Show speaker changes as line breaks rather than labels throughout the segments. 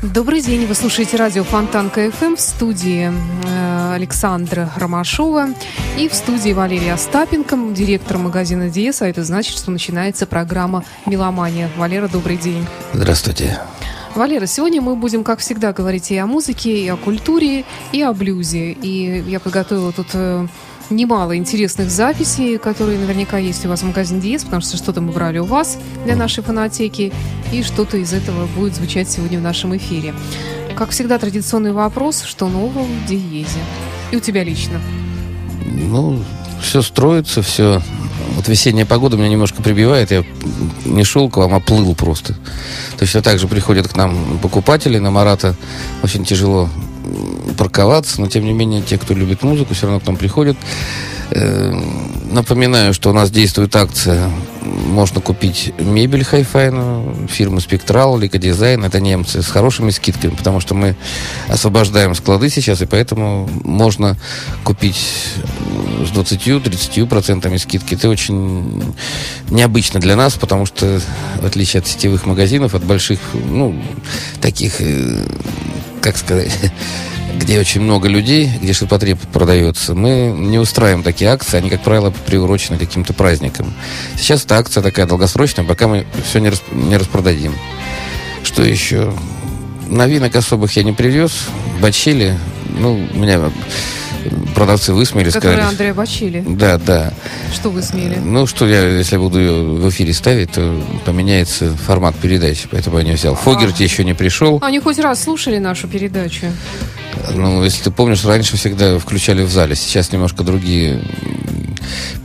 Добрый день, вы слушаете радио Фонтанка ФМ в студии э, Александра Ромашова и в студии Валерия Остапенко, директор магазина Диес, а это значит, что начинается программа «Меломания». Валера, добрый день.
Здравствуйте.
Валера, сегодня мы будем, как всегда, говорить и о музыке, и о культуре, и о блюзе. И я подготовила тут э, немало интересных записей, которые наверняка есть у вас в магазине Диес, потому что что-то мы брали у вас для нашей фанатеки, и что-то из этого будет звучать сегодня в нашем эфире. Как всегда, традиционный вопрос, что нового в Диезе? И у тебя лично.
Ну, все строится, все. Вот весенняя погода меня немножко прибивает. Я не шел к вам, а плыл просто. Точно так же приходят к нам покупатели на Марата. Очень тяжело парковаться, но тем не менее те, кто любит музыку, все равно к нам приходят. Э, Напоминаю, что у нас действует акция. Можно купить мебель хайфайную фирмы Спектрал, Лика Дизайн. Это немцы с хорошими скидками, потому что мы освобождаем склады сейчас, и поэтому можно купить с 20-30 процентами скидки. Это очень необычно для нас, потому что, в отличие от сетевых магазинов, от больших, ну, таких, э, как сказать, где очень много людей, где ширпотреб продается, мы не устраиваем такие акции, они, как правило, приурочены каким-то праздникам. Сейчас эта акция такая долгосрочная, пока мы все не, расп- не распродадим. Что еще? Новинок особых я не привез. Бачили, ну, меня продавцы высмеяли,
Который
сказали...
Андрея Бачили.
Да, да.
Что вы смели?
Ну, что я, если буду ее в эфире ставить, то поменяется формат передачи, поэтому я не взял. Фогерти еще не пришел.
Они хоть раз слушали нашу передачу?
Ну, если ты помнишь, раньше всегда включали в зале. Сейчас немножко другие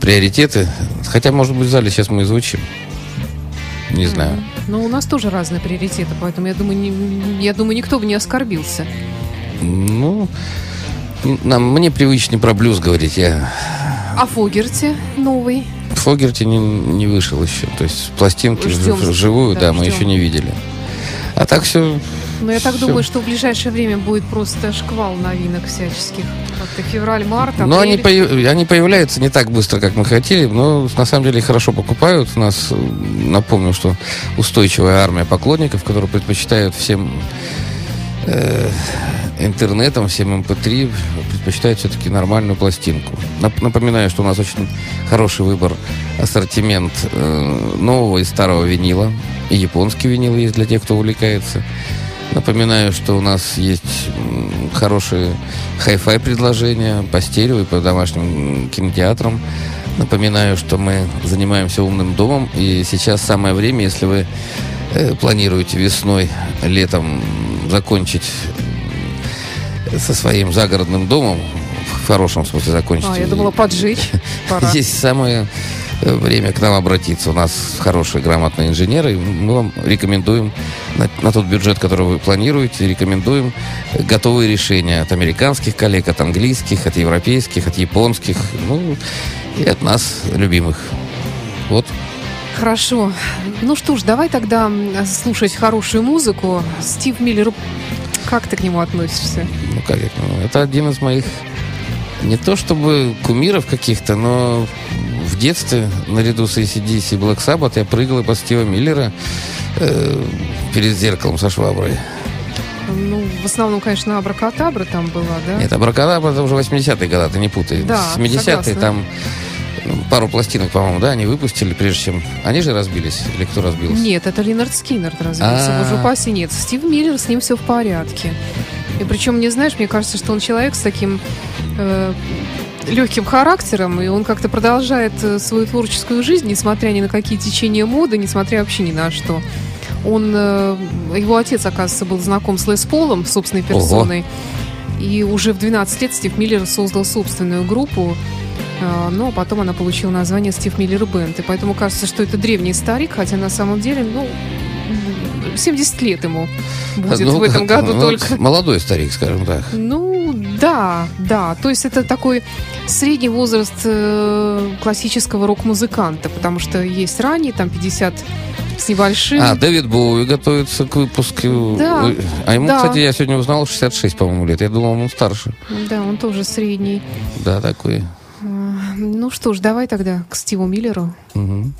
приоритеты. Хотя, может быть, в зале сейчас мы и звучим. Не знаю.
Но у нас тоже разные приоритеты, поэтому я думаю, не- я думаю, никто бы не оскорбился.
Ну, нам, мне привычнее про блюз говорить. Я
А Фогерти новый?
Фогерти не, не вышел еще. То есть пластинки
Ждем.
вживую,
Да,
да, мы еще не видели. А так все
Но я так
Всё.
думаю, что в ближайшее время будет просто шквал новинок всяческих. Как-то февраль, март,
Но они,
апрель.
появ- они появляются не так быстро, как мы хотели, но на самом деле хорошо покупают. У нас, э, напомню, что устойчивая армия поклонников, которые предпочитают всем э, интернетом, всем MP3, предпочитают все-таки нормальную пластинку. Нап- Напоминаю, что у нас очень хороший выбор, ассортимент э, нового и старого винила. И японский винил есть для тех, кто увлекается. Напоминаю, что у нас есть хорошие хай-фай предложения по стерео и по домашним кинотеатрам. Напоминаю, что мы занимаемся умным домом, и сейчас самое время, если вы э, планируете весной, летом закончить со своим загородным домом, в хорошем смысле закончить.
А, я думала, поджечь пора.
Здесь самое э, время к нам обратиться. У нас хорошие, грамотные инженеры. Мы вам рекомендуем на, на тот бюджет, который вы планируете, рекомендуем готовые решения от американских коллег, от английских, от европейских, от японских, ну и от нас, любимых. Вот.
Хорошо. Ну что ж, давай тогда слушать хорошую музыку. Стив Миллер, как ты к нему относишься?
Ну, как это? Ну, это один из моих не то чтобы кумиров каких-то, но в детстве наряду с ACDC и Black Sabbath я прыгал и под Стива Миллера э, перед зеркалом со шваброй.
Ну, в основном, конечно, Абракатабра там была, да?
Нет, Абракадабра это уже 80-е годы, ты не путай.
Да,
70-е
согласна.
там пару пластинок, по-моему, да, они выпустили, прежде чем... Они же разбились? Или кто разбился?
Нет, это Линард Скиннер разбился.
А.
Боже упаси, нет. Стив Миллер, с ним все в порядке. И причем, не знаешь, мне кажется, что он человек с таким э, легким характером, и он как-то продолжает э, свою творческую жизнь, несмотря ни на какие течения моды, несмотря вообще ни на что. Он, э, его отец, оказывается, был знаком с Лес Полом, собственной персоной. И уже в 12 лет Стив Миллер создал собственную группу, но потом она получила название Стив Миллер Бенд. И поэтому кажется, что это древний старик, хотя на самом деле, ну, 70 лет ему будет
ну,
в этом году
ну,
только.
Молодой старик, скажем так.
Ну, да, да. То есть это такой средний возраст э, классического рок-музыканта, потому что есть ранние там 50
с небольшим.
А, Дэвид Боуи готовится к выпуску.
Да,
а ему,
да.
кстати, я сегодня узнал 66, по-моему, лет. Я думал, он старше.
Да, он тоже средний.
Да, такой.
Ну что ж, давай тогда к Стиву Миллеру. Угу.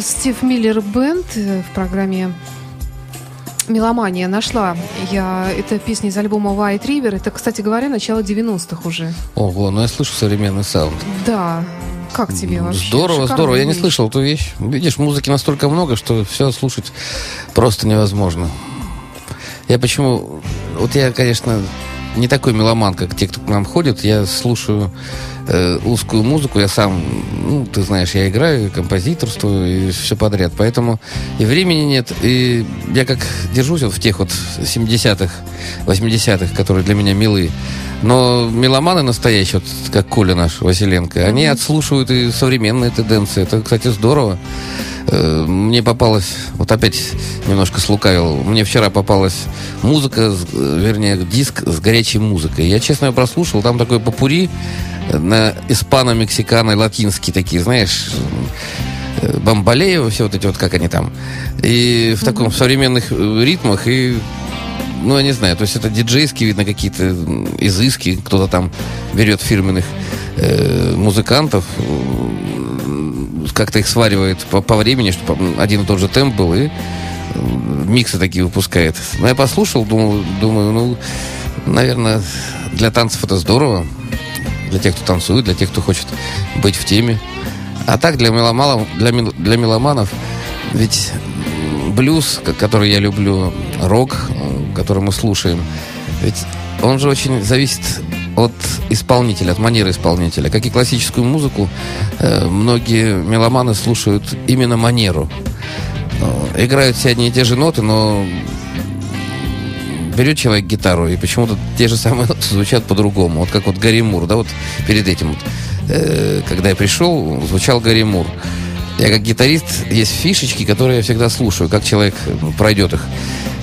Стив Миллер Бенд э, в программе «Меломания» нашла. Я, эта песня из альбома «White River». Это, кстати говоря, начало 90-х уже.
Ого, ну я слышу современный саунд.
Да. Как тебе вообще?
Здорово,
Шикарный
здорово. Я не слышал эту вещь. Видишь, музыки настолько много, что все слушать просто невозможно. Я почему... Вот я, конечно, не такой меломан, как те, кто к нам ходит. Я слушаю э, узкую музыку. Я сам, ну, ты знаешь, я играю, композиторствую и все подряд. Поэтому и времени нет. И я как держусь вот в тех вот 70-х, 80-х, которые для меня милы. Но меломаны настоящие, вот как Коля наш, Василенко, они отслушивают и современные тенденции. Это, кстати, здорово. Э, Мне попалась, вот опять немножко слукавил, мне вчера попалась музыка, э, вернее, диск с горячей музыкой. Я, честно, ее прослушал, там такой попури э, на испано-мексикано, латинские такие, знаешь, Бамбалеева, все вот эти вот, как они там. И в таком в современных ритмах, и ну, я не знаю, то есть это диджейские, видно, какие-то изыски, кто-то там берет фирменных э, музыкантов, как-то их сваривает по, по времени, чтобы один и тот же темп был, и м, миксы такие выпускает. Но я послушал, думаю, думаю, ну, наверное, для танцев это здорово, для тех, кто танцует, для тех, кто хочет быть в теме. А так для меломанов, для, для меломанов ведь блюз, который я люблю, рок, м, который мы слушаем, ведь он же очень зависит от исполнителя, от манеры исполнителя. Как и классическую музыку, э, многие меломаны слушают именно манеру. Э, Играют все одни и те же ноты, но берет человек гитару, и почему-то те же самые ноты звучат по-другому. Вот как вот Гарри Мур, да, вот перед этим, вот, э, когда я пришел, звучал Гарри Мур. Я как гитарист, есть фишечки, которые я всегда слушаю, как человек пройдет их.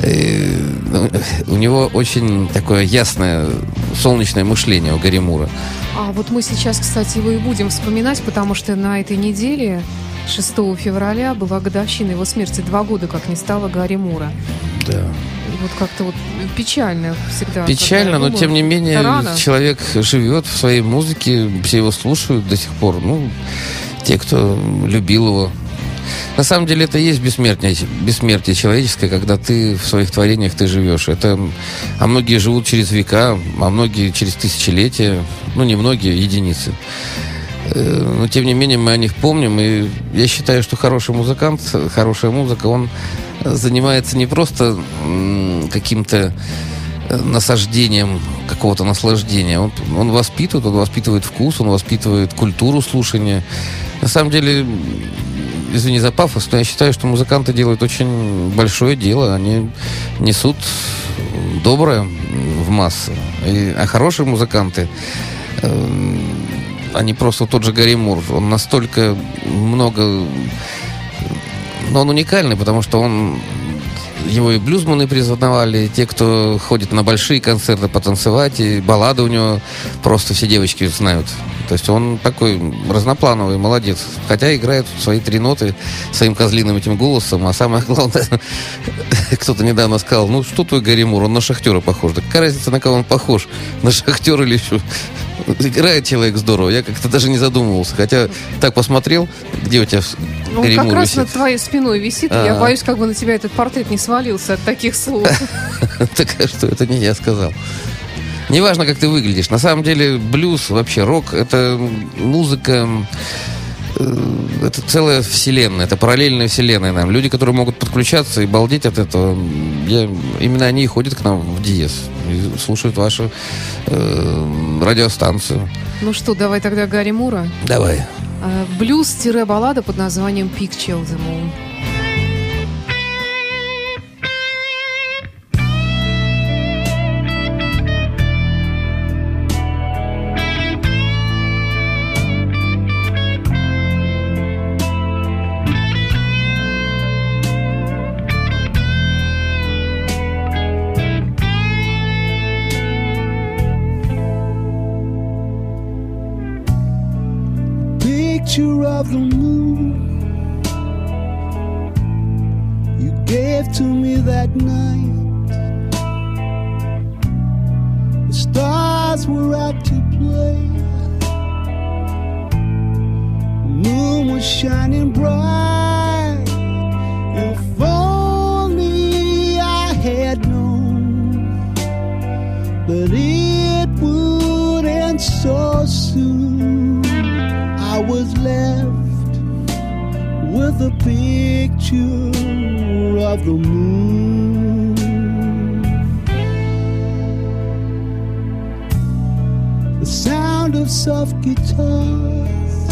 Ну, у него очень такое ясное солнечное мышление у Гарри Мура.
А вот мы сейчас, кстати, его и будем вспоминать, потому что на этой неделе, 6 февраля, была годовщина его смерти. Два года, как не стало Гарри Мура.
Да.
И вот как-то вот печально всегда.
Печально,
я
но
думаю,
тем не менее
рано.
человек живет в своей музыке, все его слушают до сих пор. Ну, те, кто любил его. На самом деле это и есть бессмертие, бессмертие человеческое, когда ты в своих творениях ты живешь. Это, а многие живут через века, а многие через тысячелетия. Ну, не многие, единицы. Э, Но, тем не менее, мы о них помним. И я считаю, что хороший музыкант, хорошая музыка, он занимается не просто каким-то э, насаждением какого-то наслаждения. Он, он воспитывает, он воспитывает вкус, он воспитывает культуру слушания. На самом деле, извини за пафос, но я считаю, что музыканты делают очень большое дело. Они несут доброе в массы. И- а хорошие музыканты, э, они просто тот же Гарри Мур, он настолько много... Но он уникальный, потому что он... Его и блюзманы признавали, те, кто ходит на большие концерты потанцевать, и баллады у него просто все девочки знают. То есть он такой разноплановый, молодец. Хотя играет свои три ноты своим козлиным этим голосом, а самое главное, кто-то недавно сказал, ну что твой Гарри Мур, он на шахтера похож. Да какая разница, на кого он похож? На шахтера или еще? Играет человек здорово, я как-то даже не задумывался. Хотя так посмотрел, где у тебя
Он
Гарри
как раз
висит.
над твоей спиной висит, и я
А.
боюсь, как бы на тебя этот портрет не свалился от таких слов.
Так а что это не я сказал. Неважно, как ты выглядишь. На самом деле, блюз, вообще рок, это музыка, э, это целая вселенная, это параллельная вселенная нам. Люди, которые могут подключаться и балдеть от этого, я, именно они и ходят к нам в Диез и слушают вашу э, радиостанцию.
Ну что, давай тогда Гарри Мура.
Давай.
А, Блюз-баллада под названием Picture of the Moon.
Of the moon you gave to me that night. The stars were out to play. The moon was shining bright. If only I had known that it would end so soon. A picture of the moon. The sound of soft guitars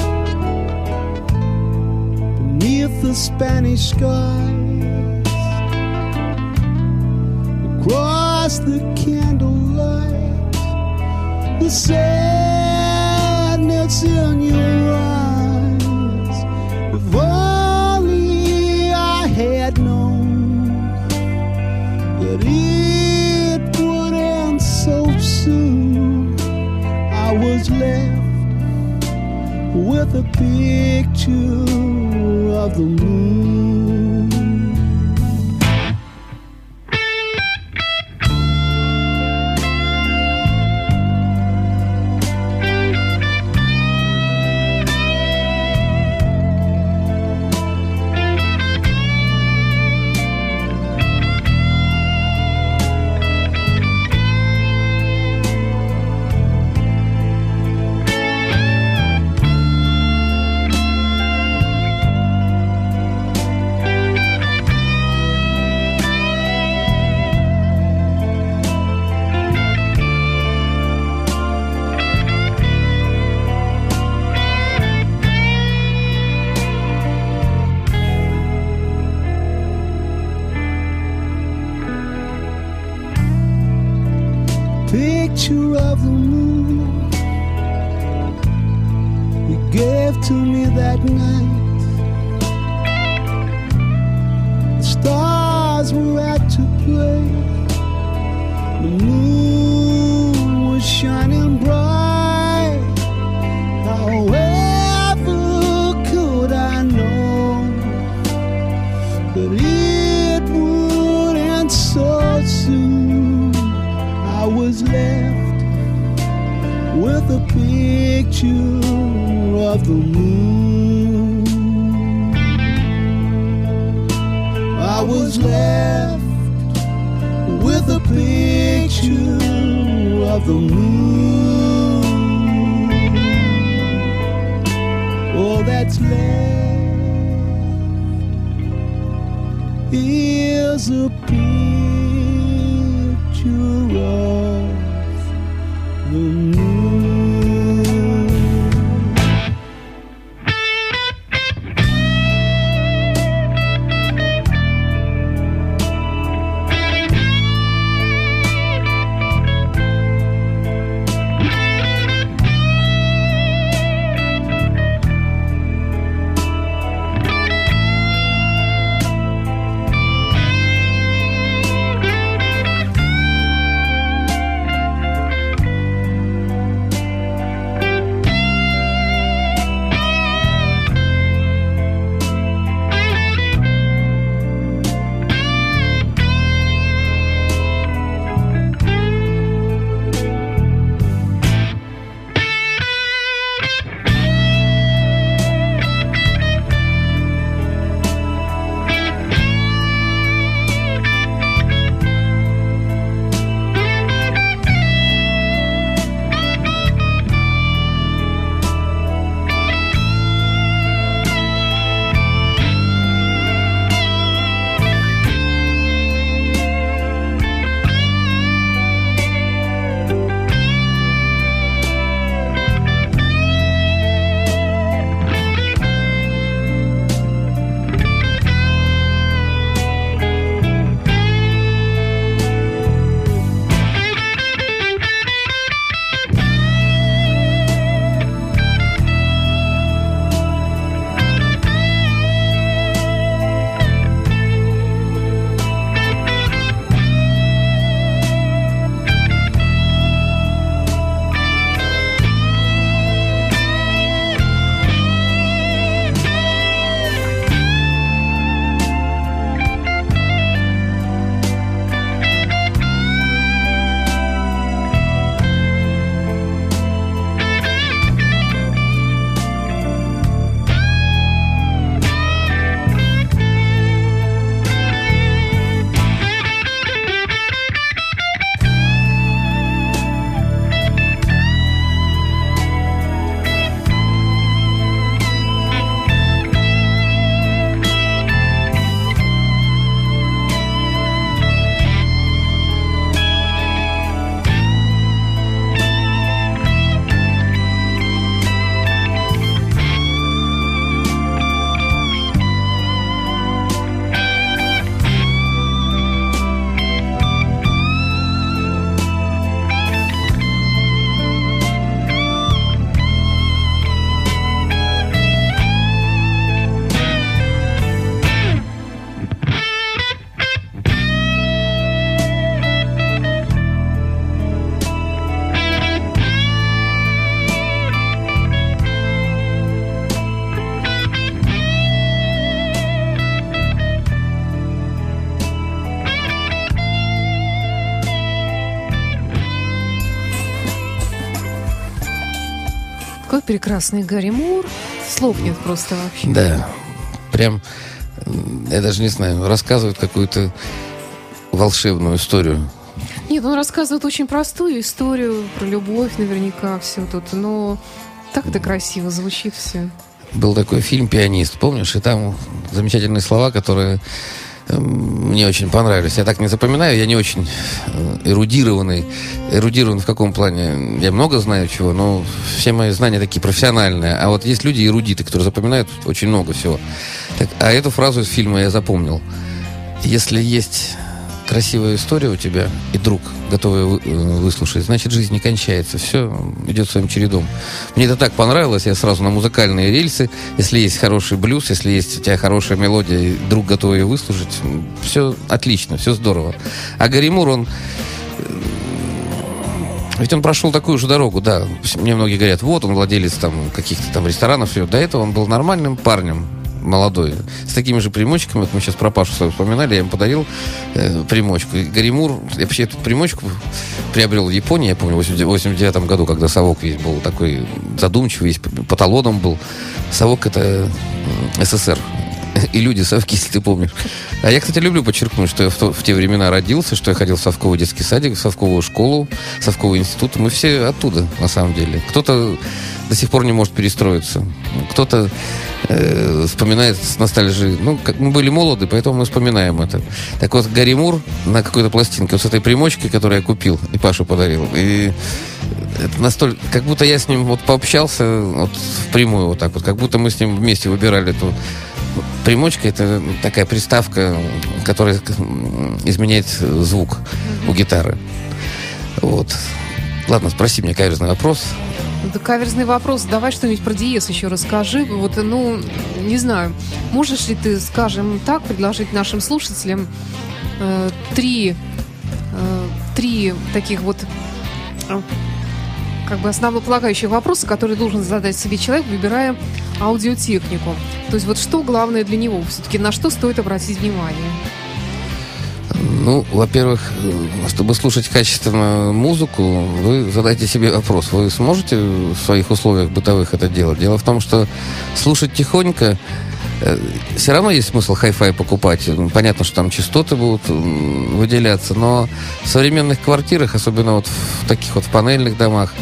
beneath the Spanish skies across the candlelight the sadness in your eyes that it would end so soon. I was left with a picture of the moon.
Прекрасный Гарри Мур. Слов нет просто вообще.
Да, прям, я даже не знаю, рассказывают какую-то волшебную историю.
Нет, он рассказывает очень простую историю про любовь, наверняка все тут, но так это красиво звучит все.
Был такой фильм «Пианист», помнишь? И там замечательные слова, которые мне очень понравились. Я так не запоминаю, я не очень э, эрудированный. Эрудирован в каком плане? Я много знаю чего, но все мои знания такие профессиональные. А вот есть люди эрудиты, которые запоминают очень много всего. Так, а эту фразу из фильма я запомнил. Если есть красивая история у тебя и друг, готовый вы- э, выслушать, значит, жизнь не кончается. Все идет своим чередом. Мне это так понравилось, я сразу на музыкальные рельсы. Если есть хороший блюз, если есть у тебя хорошая мелодия, и друг готовый ее выслушать, все отлично, все здорово. А Гарри Мур, он ведь он прошел такую же дорогу, да. Мне многие говорят, вот он владелец там каких-то там ресторанов. Все. До этого он был нормальным парнем, молодой, с такими же примочками. Вот мы сейчас про Пашу вспоминали, я ему подарил э, примочку. И Гаримур, я вообще эту примочку приобрел в Японии, я помню, в 89 году, когда совок весь был такой задумчивый, весь по талонам был. Совок это м, СССР. И люди совки, если ты помнишь. А я, кстати, люблю подчеркнуть, что я в, то- в те времена родился, что я ходил в совковый детский садик, в совковую школу, совковый институт. Мы все оттуда, на самом деле. Кто-то до сих пор не может перестроиться. Кто-то э, вспоминает с ностальжией. Ну, как мы были молоды, поэтому мы вспоминаем это. Так вот, Гарри Мур на какой-то пластинке, вот с этой примочкой, которую я купил и Паша подарил. И это настолько, как будто я с ним вот пообщался вот впрямую вот так вот, как будто мы с ним вместе выбирали эту примочка. Это такая приставка, которая изменяет звук у гитары. Вот. Ладно, спроси меня каверзный вопрос.
Да каверзный вопрос. Давай что-нибудь про диез еще расскажи. Вот, ну, не знаю, можешь ли ты, скажем так, предложить нашим слушателям э, три, э, три таких вот э, как бы основополагающих вопроса, которые должен задать себе человек, выбирая аудиотехнику. То есть вот что главное для него? Все-таки на что стоит обратить внимание?
Ну, во-первых, э, чтобы слушать качественную музыку, вы задайте себе вопрос. Вы сможете в своих условиях бытовых это делать? Дело в том, что слушать тихонько все равно есть смысл хай-фай покупать. Понятно, что там частоты будут выделяться, но в современных квартирах, особенно вот в таких вот панельных домах,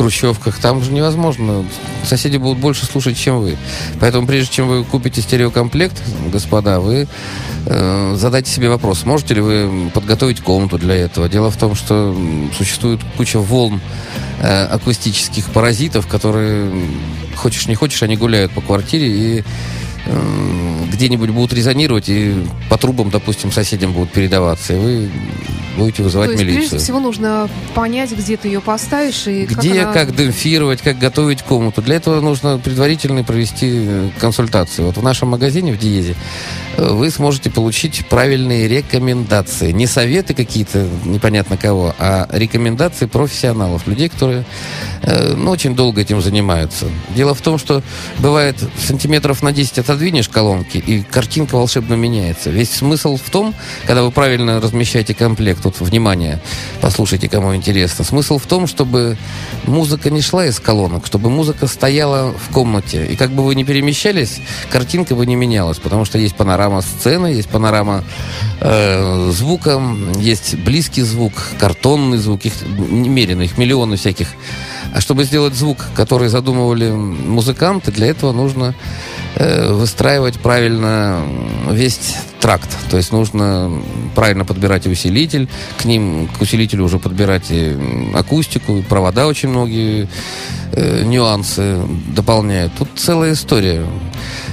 хрущевках, там же невозможно. Соседи будут больше слушать, чем вы. Поэтому прежде чем вы купите стереокомплект, господа, вы э, задайте себе вопрос, можете ли вы подготовить комнату для этого. Дело в том, что существует куча волн э, акустических паразитов, которые, хочешь не хочешь, они гуляют по квартире и где-нибудь будут резонировать и по трубам, допустим, соседям будут передаваться, и вы будете вызывать
То есть,
милицию.
прежде всего, нужно понять, где ты ее поставишь и
Где,
как,
как,
она...
демпфировать, как готовить комнату. Для этого нужно предварительно провести э, консультацию. Вот в нашем магазине в Диезе э, вы сможете получить правильные рекомендации. Не советы какие-то непонятно кого, а рекомендации профессионалов, людей, которые э, ну, очень долго этим занимаются. Дело в том, что бывает сантиметров на 10 отодвинешь колонки, и картинка волшебно меняется. Весь смысл в том, когда вы правильно размещаете комплект, вот, внимание, послушайте, кому интересно, смысл в том, чтобы музыка не шла из колонок, чтобы музыка стояла в комнате. И как бы вы ни перемещались, картинка бы не менялась, потому что есть панорама сцены, есть панорама э, звука, есть близкий звук, картонный звук, их немерено, их миллионы всяких. А чтобы сделать звук, который задумывали музыканты, для этого нужно э, выстраивать правильно весь тракт. То есть нужно правильно подбирать усилитель, к ним, к усилителю уже подбирать и акустику, и провода очень многие э, нюансы дополняют. Тут целая история.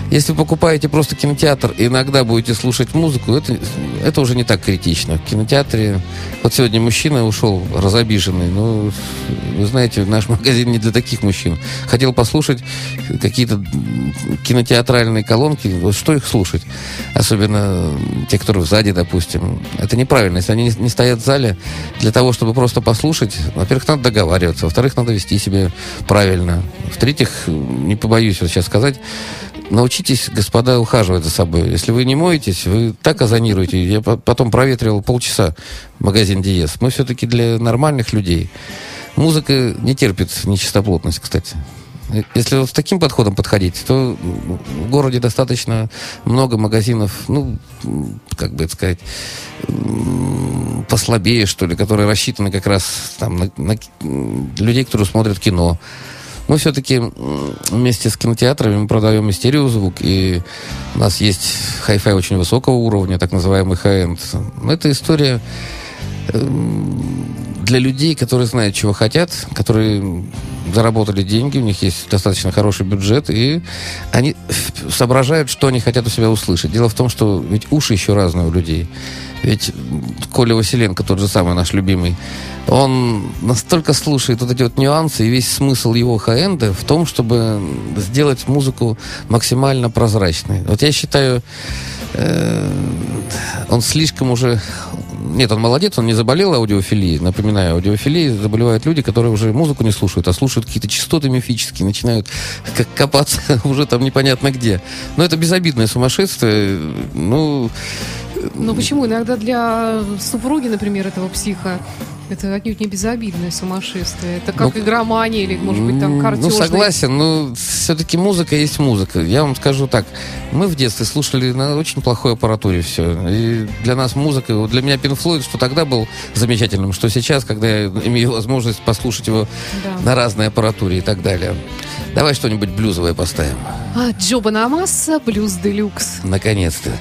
Если вы покупаете просто кинотеатр и иногда будете слушать музыку, это, это уже не так критично. В кинотеатре... Вот сегодня мужчина ушел разобиженный. Ну, вы знаете, наш магазин не для таких мужчин. Хотел послушать какие-то кинотеатральные колонки. Вот что их слушать? Особенно те, которые сзади, допустим. Это неправильно. Если они не стоят в зале для того, чтобы просто послушать, во-первых, надо договариваться. Во-вторых, надо вести себя правильно. В-третьих, не побоюсь вот сейчас сказать, научитесь, господа, ухаживать за собой. Если вы не моетесь, вы так озонируете. Я по- потом проветривал полчаса магазин Диез. Мы все-таки для нормальных людей. Музыка не терпит нечистоплотность, кстати. Э, Если вот с таким подходом подходить, то в городе достаточно много магазинов, ну, как бы это сказать, послабее, что ли, которые рассчитаны как раз там, на, на людей, которые смотрят кино. Мы все-таки вместе с кинотеатрами мы продаем и стереозвук, и у нас есть хай-фай очень высокого уровня, так называемый хай-энд. Это история для людей, которые знают, чего хотят, которые заработали деньги, у них есть достаточно хороший бюджет, и они соображают, что они хотят у себя услышать. Дело в том, что ведь уши еще разные у людей. Ведь Коля Василенко, тот же самый наш любимый, он настолько слушает вот эти вот нюансы, и весь смысл его хай-энда в том, чтобы сделать музыку максимально прозрачной. Вот я считаю, э, он слишком уже... Нет, он молодец, он не заболел аудиофилией. Напоминаю, аудиофилией заболевают люди, которые уже музыку не слушают, а слушают какие-то частоты мифические, начинают как копаться уже там непонятно где. Но это безобидное сумасшествие. Ну,
Ну почему? Иногда для супруги, например, этого психа, это отнюдь не безобидное сумасшествие. Это как
Ну,
игромания или, может быть, там
М,
картежный.
Ну, согласен, но все-таки музыка есть музыка. Я вам скажу так. Мы в детстве слушали на очень плохой аппаратуре все. И для нас музыка, для меня Pink Floyd, что тогда был замечательным, что сейчас, когда я имею возможность послушать его
Да.
на разной аппаратуре и так далее. Давай что-нибудь блюзовое поставим.
А, Джоба Намаса, Блюз Делюкс.
Наконец-то.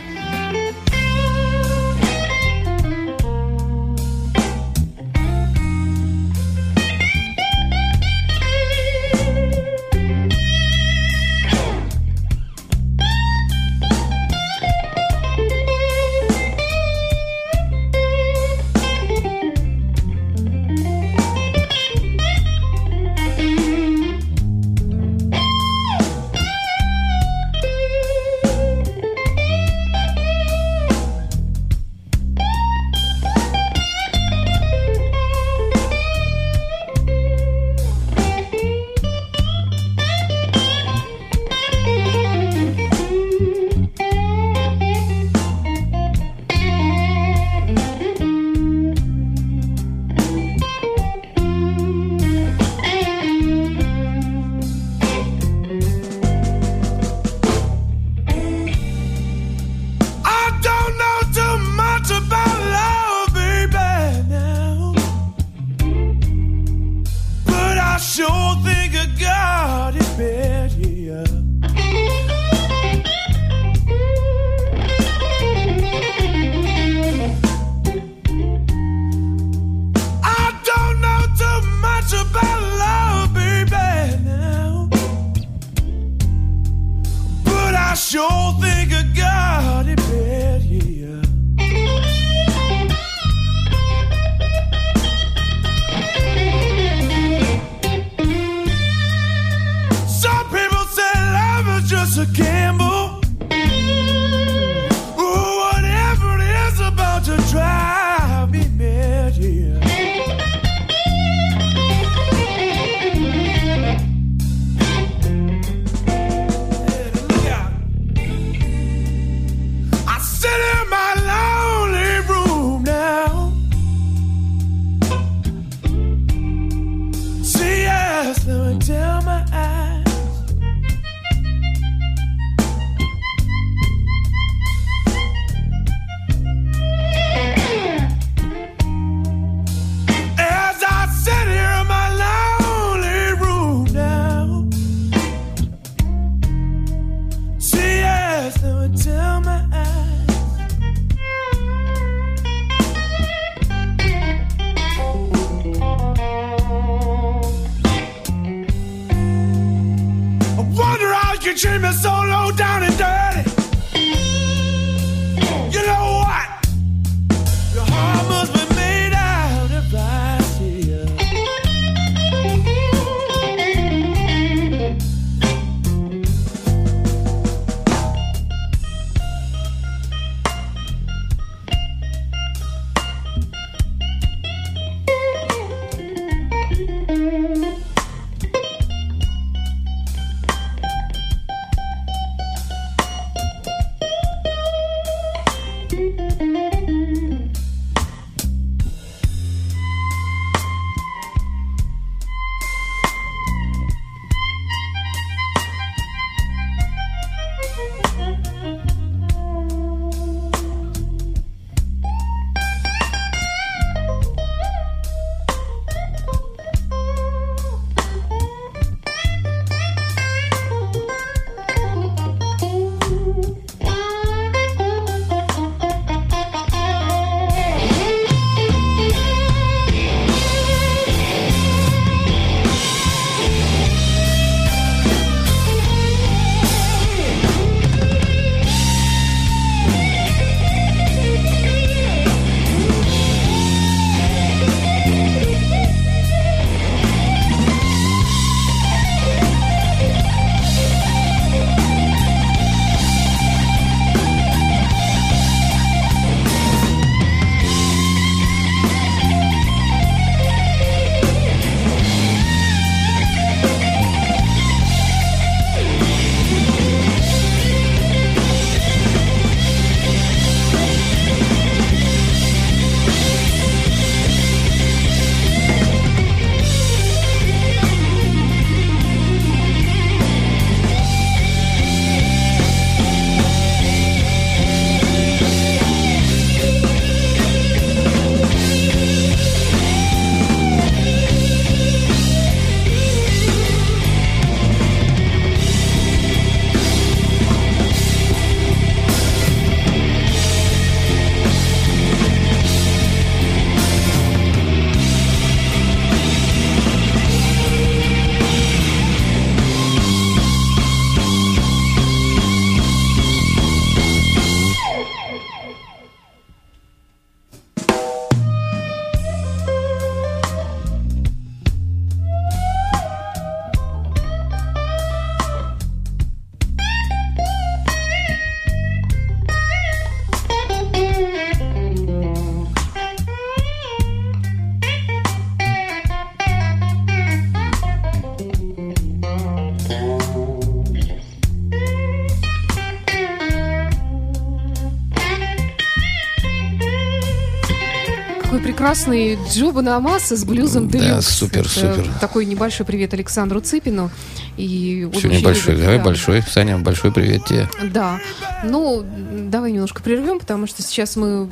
Прекрасный Джо Банамаса с блюзом
Да,
Делюкс.
супер,
Это
супер.
Такой небольшой привет Александру Цыпину. И
Все небольшой,
любит,
давай
да.
большой. Саня, большой привет тебе.
Да. Ну, давай немножко прервем, потому что сейчас мы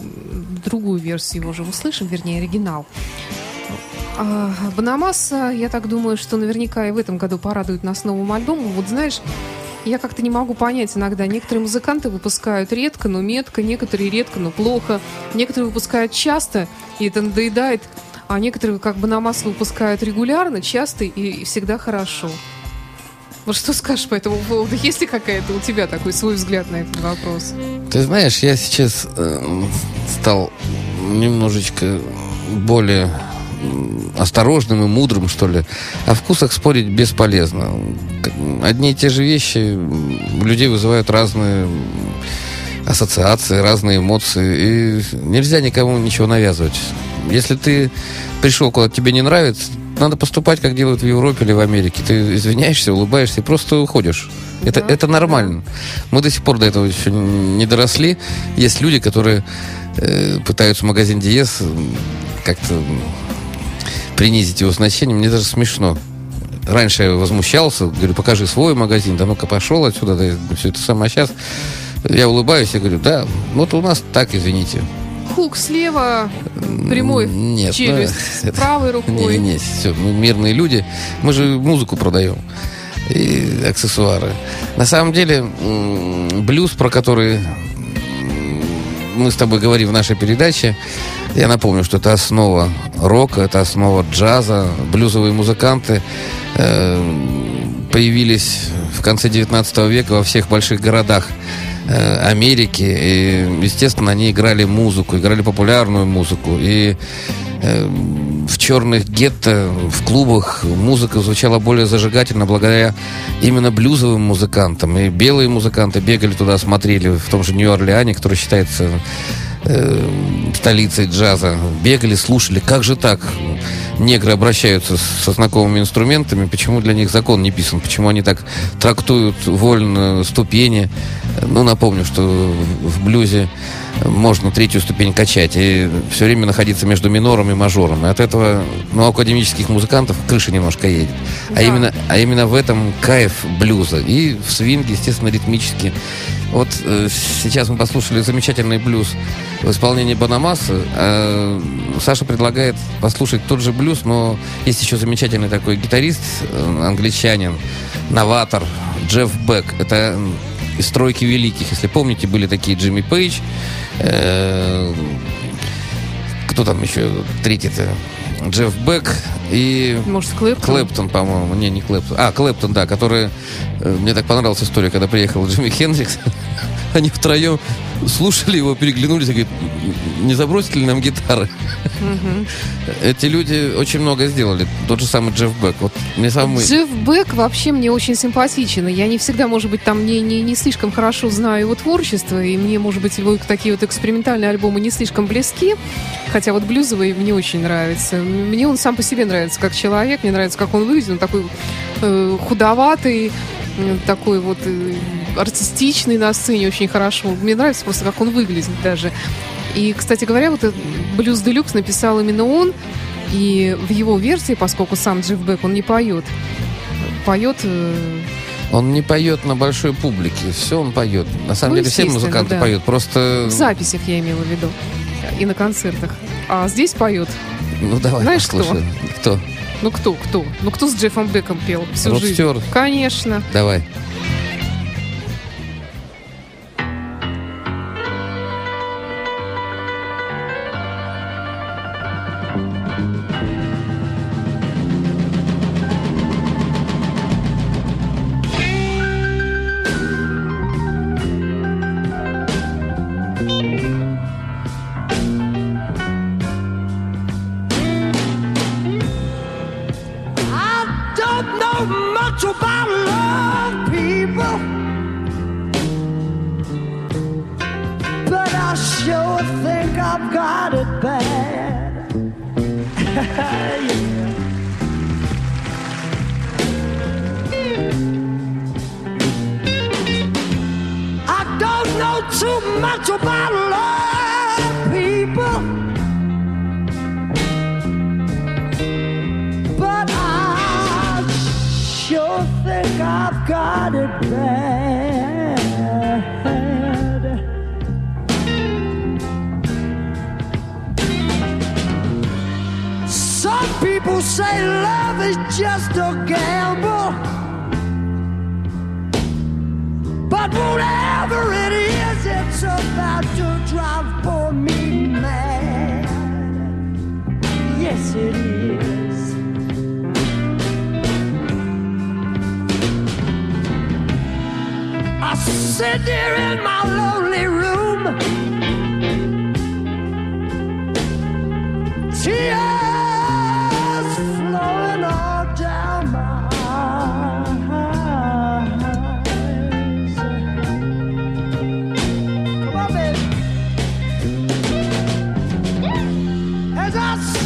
другую версию его уже услышим, вернее, оригинал. А, Банамаса, я так думаю, что наверняка и в этом году порадует нас новым альбомом. Вот знаешь, я как-то не могу понять иногда. Некоторые музыканты выпускают редко, но метко, некоторые редко, но плохо. Некоторые выпускают часто, и это надоедает. А некоторые как бы намаз выпускают регулярно, часто и всегда хорошо. Вот что скажешь по этому поводу? Есть ли какая-то у тебя такой свой взгляд на этот вопрос?
Ты знаешь, я сейчас э, стал немножечко более осторожным и мудрым, что ли. О вкусах спорить бесполезно. Одни и те же вещи у людей вызывают разные ассоциации, разные эмоции. И нельзя никому ничего навязывать. Если ты пришел куда-то тебе не нравится, надо поступать, как делают в Европе или в Америке. Ты извиняешься, улыбаешься и просто уходишь. Это,
Да,
это нормально. Мы до сих пор до этого еще не доросли. Есть люди, которые э, пытаются магазин Диез м, как-то принизить его значение. Мне даже смешно. Раньше я возмущался, говорю, покажи свой магазин, да ну-ка пошел отсюда, да, все это самое. А сейчас я улыбаюсь и говорю, да, вот у нас так, извините.
Хук слева, прямой
нет,
челюсть
ну,
с правой рукой.
Не-не-не, все, мы мирные люди. Мы же музыку продаем. И аксессуары. На самом деле, блюз, про который мы с тобой говорим в нашей передаче, я напомню, что это основа рока, это основа джаза. Блюзовые музыканты э, появились в конце 19 века во всех больших городах э, Америки. И, естественно, они играли музыку, играли популярную музыку. И в черных гетто, в клубах музыка звучала более зажигательно благодаря именно блюзовым музыкантам. И белые музыканты бегали туда, смотрели в том же Нью-Орлеане, который считается э, столицей джаза. Бегали, слушали, как же так? Негры обращаются со знакомыми инструментами, почему для них закон не писан, почему они так трактуют вольно ступени. Ну, напомню, что в блюзе можно третью ступень качать и все время находиться между минором и мажором. И от этого ну, у академических музыкантов крыша немножко едет.
Да.
А, именно, а именно в этом кайф блюза. И в свинге, естественно, ритмически. Вот э, сейчас мы послушали замечательный блюз в исполнении Бонамассы. А Саша предлагает послушать тот же блюз, но есть еще замечательный такой гитарист, э, англичанин, новатор, Джефф Бек. Это из «Стройки великих». Если помните, были такие Джимми Пейдж, э, кто там еще третий-то? Джефф Бек и
Может, Клэптон?
Клэптон, по-моему. Не, не Клэптон. А, Клэптон, да, который... э, Мне так понравилась история, когда приехал Джимми Хендрикс. Они втроем слушали его, переглянулись и говорят, не забросите ли нам гитары? Эти люди очень много сделали. Тот же самый Джефф Бек. Вот мне самый...
Джефф Бек вообще мне очень симпатичен. Я не всегда, может быть, там не, не, не слишком хорошо знаю его творчество, и мне, может быть, его такие вот экспериментальные альбомы не слишком близки. Хотя вот блюзовый мне очень нравится. Мне он сам по себе нравится как человек, мне нравится, как он выглядит. Он такой э, худоватый, э, такой вот э, артистичный на сцене, очень хорошо. Мне нравится просто, как он выглядит даже. И, кстати говоря, вот блюз Делюкс написал именно он. И в его версии, поскольку сам Джефф Бек, он не поет, поет... э,
Он не поет на большой публике. Все он поет. На самом
Ну,
деле все музыканты
да.
поют. Просто...
в записях я имела в виду. И на концертах. А здесь поет.
Ну давай
Знаешь, кто?
послушаем. Кто?
Ну кто, кто? Ну кто с Джеффом Беком пел всю
Род
жизнь?
Стюарт.
Конечно.
Давай.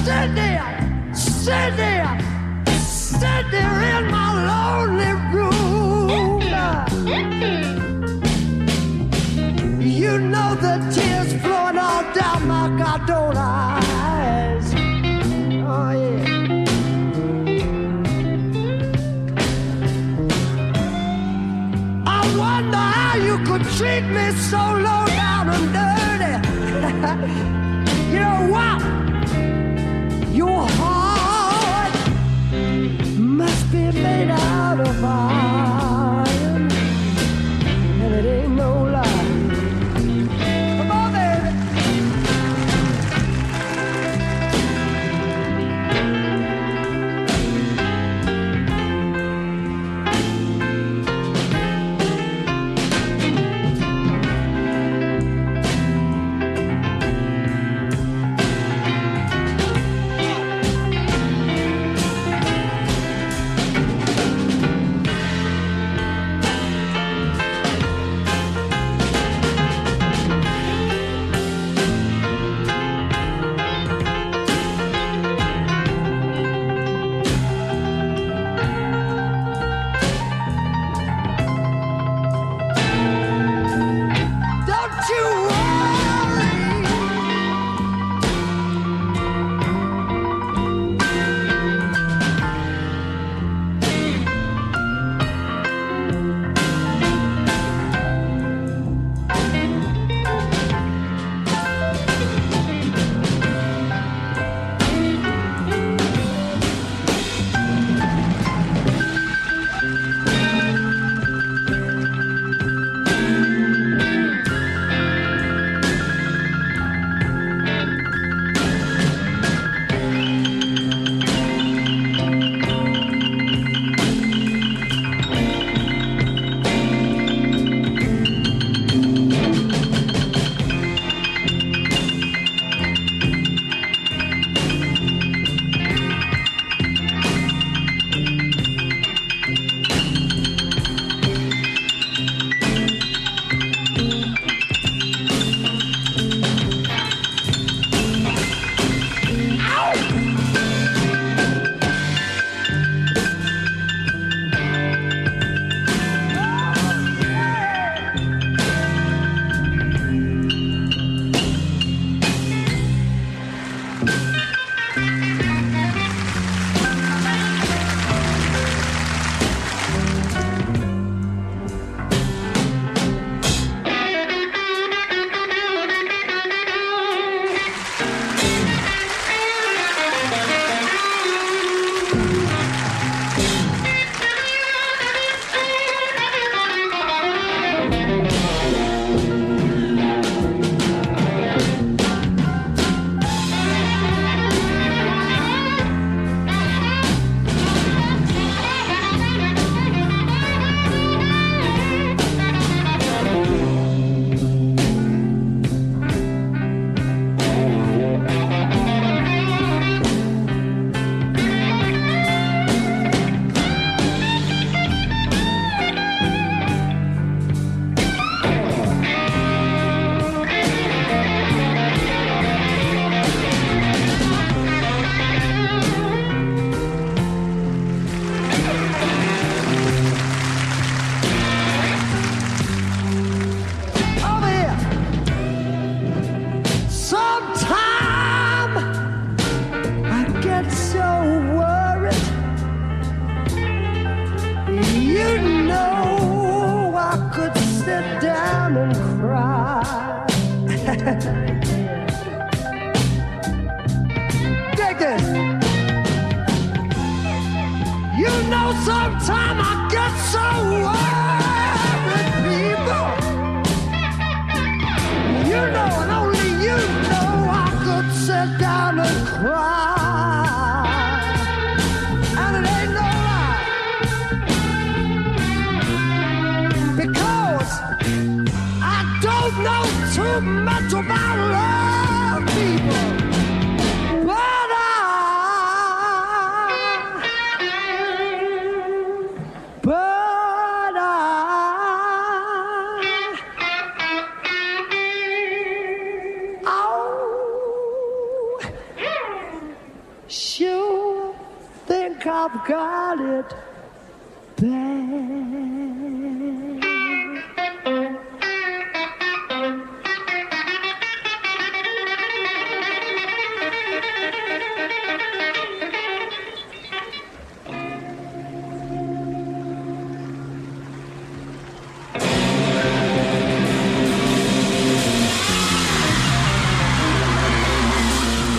Stand there, stand there in my lonely room. You know the tears flowing all down my goddamn eyes. Oh yeah. I wonder how you could treat me so low down and dirty. you know what? lugar.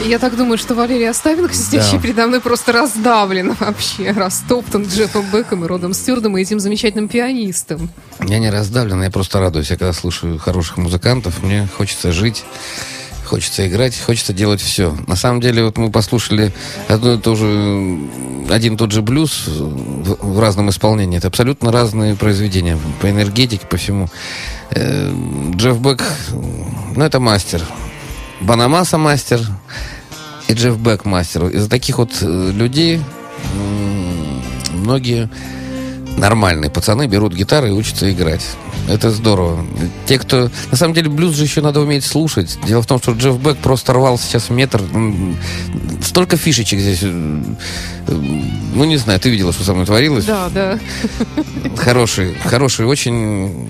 Я так думаю, что Валерий Оставинг, сидящий
Да.
передо мной, просто раздавлен вообще, растоптан Джеффом Беком и Родом Стюардом и этим замечательным пианистом.
Я не раздавлен, я просто радуюсь. Я когда слушаю хороших музыкантов, мне хочется жить, хочется играть, хочется делать все. На самом деле, вот мы послушали одно и то же, один и тот же блюз в, в разном исполнении. Это абсолютно разные произведения по энергетике, по всему. Э, Джефф Бек, ну, это мастер. Банамаса мастер и Джефф Бек мастер. Из таких вот э, людей многие нормальные пацаны берут гитары и учатся играть. Это здорово. Те, кто... На самом деле, блюз же еще надо уметь слушать. Дело в том, что Джефф Бек просто рвал сейчас метр. Столько фишечек здесь. э, э, Ну, не знаю, ты видела, что со мной творилось.
Да, да.
Хороший, хороший, очень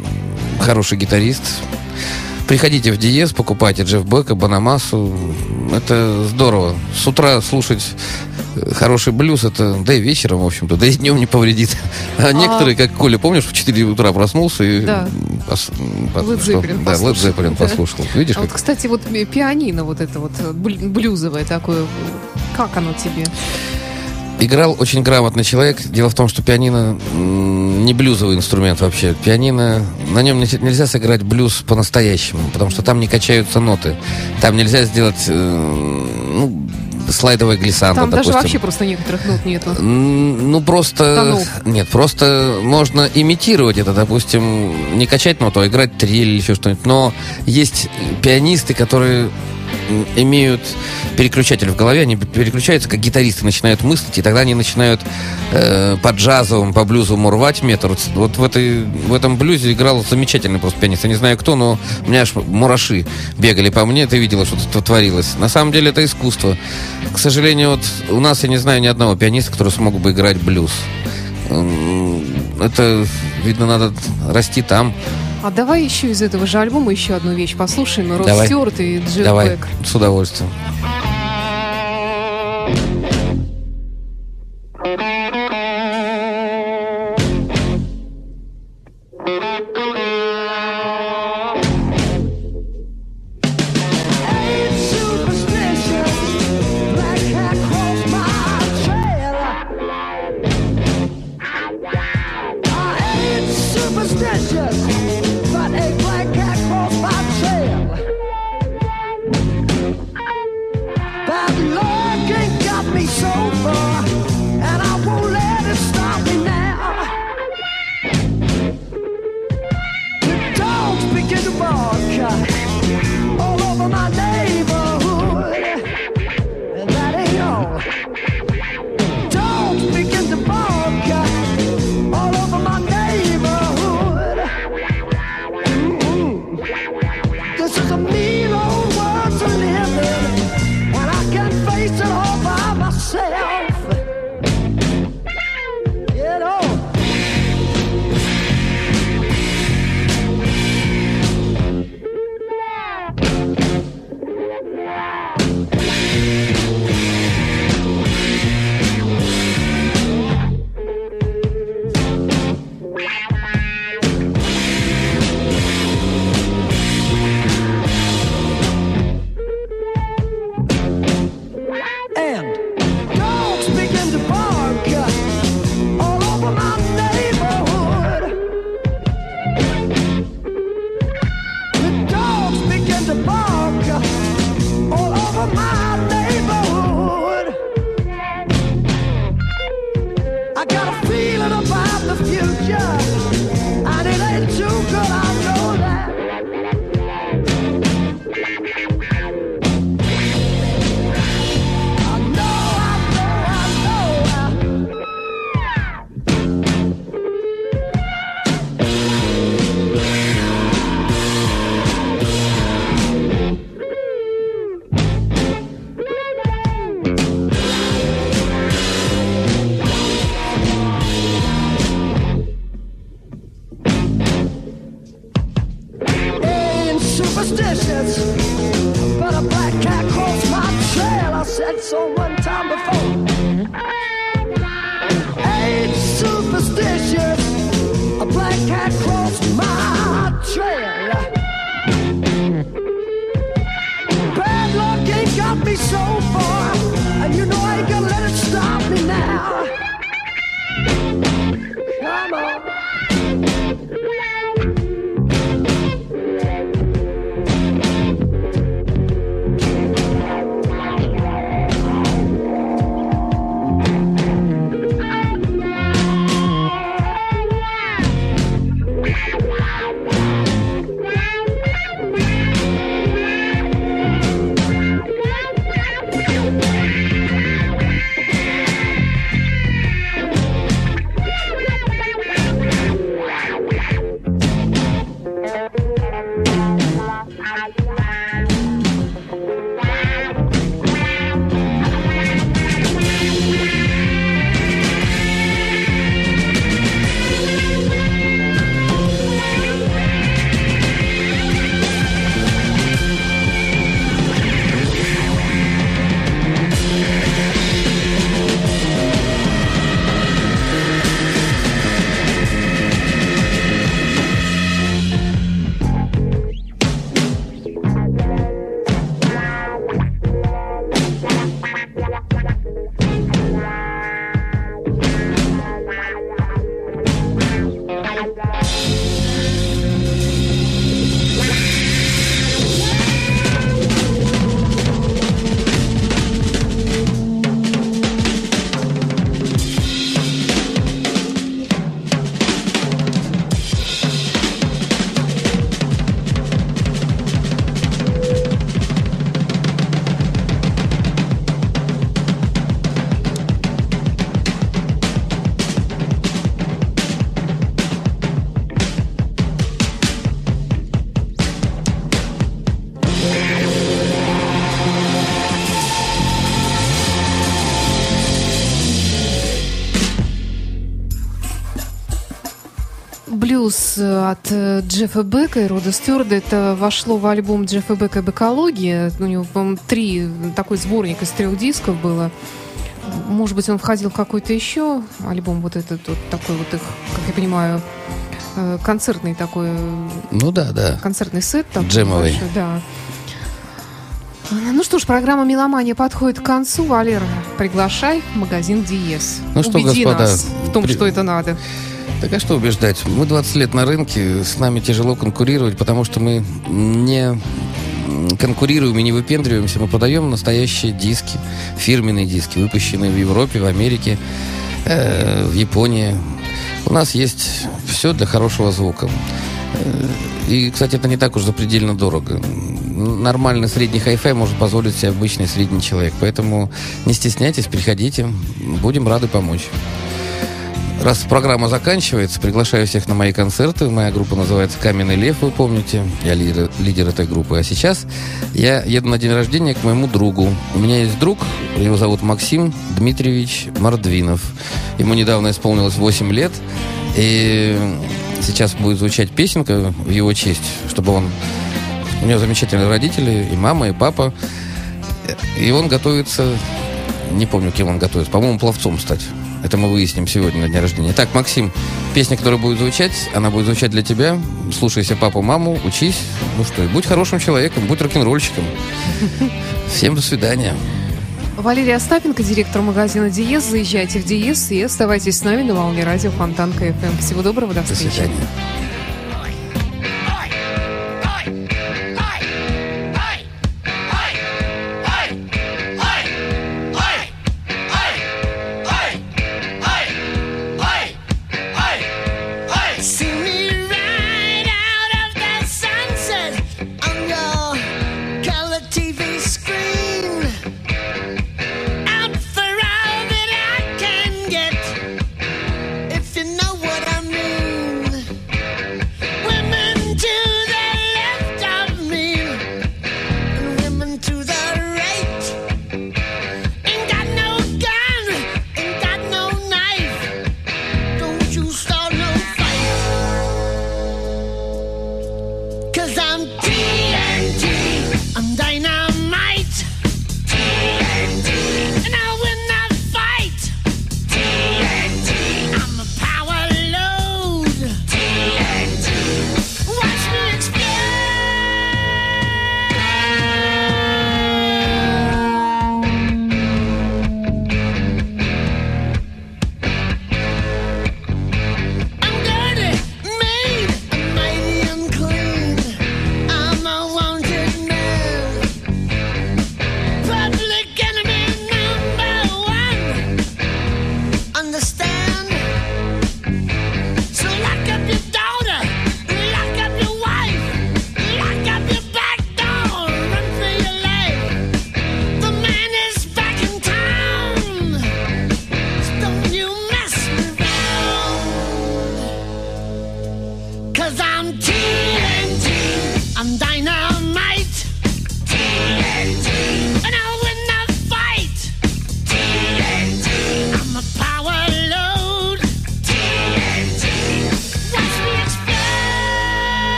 хороший гитарист. Приходите в Диез, покупайте Джефф Бека, Банамасу. Это здорово. С утра слушать э, хороший блюз, это да и вечером, в общем-то, да и днем не повредит. А некоторые, как Коля, помнишь, в 4 утра проснулся и...
Да.
пос- что?
Zeppelin
Да,
Да.
послушал. Видишь,
А вот,
как
кстати, вот пи- пианино вот это вот блю- блюзовое такое, как оно тебе?
Играл очень грамотный человек. Дело в том, что пианино не блюзовый инструмент вообще. Пианино, на нем не- нельзя сыграть блюз по-настоящему, потому что там не качаются ноты. Там нельзя сделать э, ну, слайдовое глиссандо,
Там даже
допустим.
вообще просто некоторых нот нету.
Ну, просто...
Тонов.
Нет, просто можно имитировать это, допустим, не качать ноту, а играть трель или еще что-нибудь. Но есть пианисты, которые имеют переключатель в голове, они переключаются, как гитаристы начинают мыслить, и тогда они начинают э, по джазовому, по блюзовому рвать метр. Вот- в, этой, в этом блюзе играл замечательный просто пианист. Я не знаю кто, но у меня аж мураши бегали по мне, ты видела, что тут творилось. На самом деле это искусство. К сожалению, вот у нас, я не знаю ни одного пианиста, который смог бы играть блюз. Это, видно, надо расти там.
А давай еще из этого же альбома еще одну вещь послушаем. Род
Давай.
Стюарт и Джефф
Давай,
Бек.
с удовольствием.
Блюз э, от э, Джеффа Бека и Рода Стюарда. Это вошло в альбом Джеффа Бека «Бекология». У него, по-моему, три, такой сборник из трех дисков было. Может быть, он входил в какой-то еще альбом, вот этот вот такой вот их, как я понимаю, э, концертный такой,
Ну да, да.
концертный сет. такой
Джемовый.
большой, да. Ну что ж, программа «Меломания» подходит к концу. Валер, приглашай в магазин «Диез».
Ну что,
Убеди
господа,
нас в том,
при-
что это надо.
Так а что убеждать? Мы 20 лет на рынке, с нами тяжело конкурировать, потому что мы не конкурируем и не выпендриваемся. Мы продаем настоящие диски, фирменные диски, выпущенные в Европе, в Америке, э, в Японии. У нас есть все для хорошего звука. Э, И, кстати, это не так уж запредельно дорого. Нормальный средний хай-фай может позволить себе обычный средний человек. Поэтому не стесняйтесь, приходите. Будем рады помочь. Раз программа заканчивается, приглашаю всех на мои концерты. Моя группа называется «Каменный лев», вы помните. Я лидер, лидер этой группы. А сейчас я еду на день рождения к моему другу. У меня есть друг, его зовут Максим Дмитриевич Мордвинов. Ему недавно исполнилось 8 лет. И сейчас будет звучать песенка в его честь, чтобы он... У него замечательные родители, и мама, и папа. И он готовится... Не помню, кем он готовится. По-моему, пловцом стать. Это мы выясним сегодня на дне рождения. Так, Максим, песня, которая будет звучать, она будет звучать для тебя. Слушайся папу, маму, учись. Ну что, будь хорошим человеком, будь рок-н-ролльщиком. Всем до свидания.
Валерия Остапенко, директор магазина «Диез». Заезжайте в «Диез» и оставайтесь с нами на волне радио Фонтанка ФМ. Всего доброго, до
До
встречи.
свидания.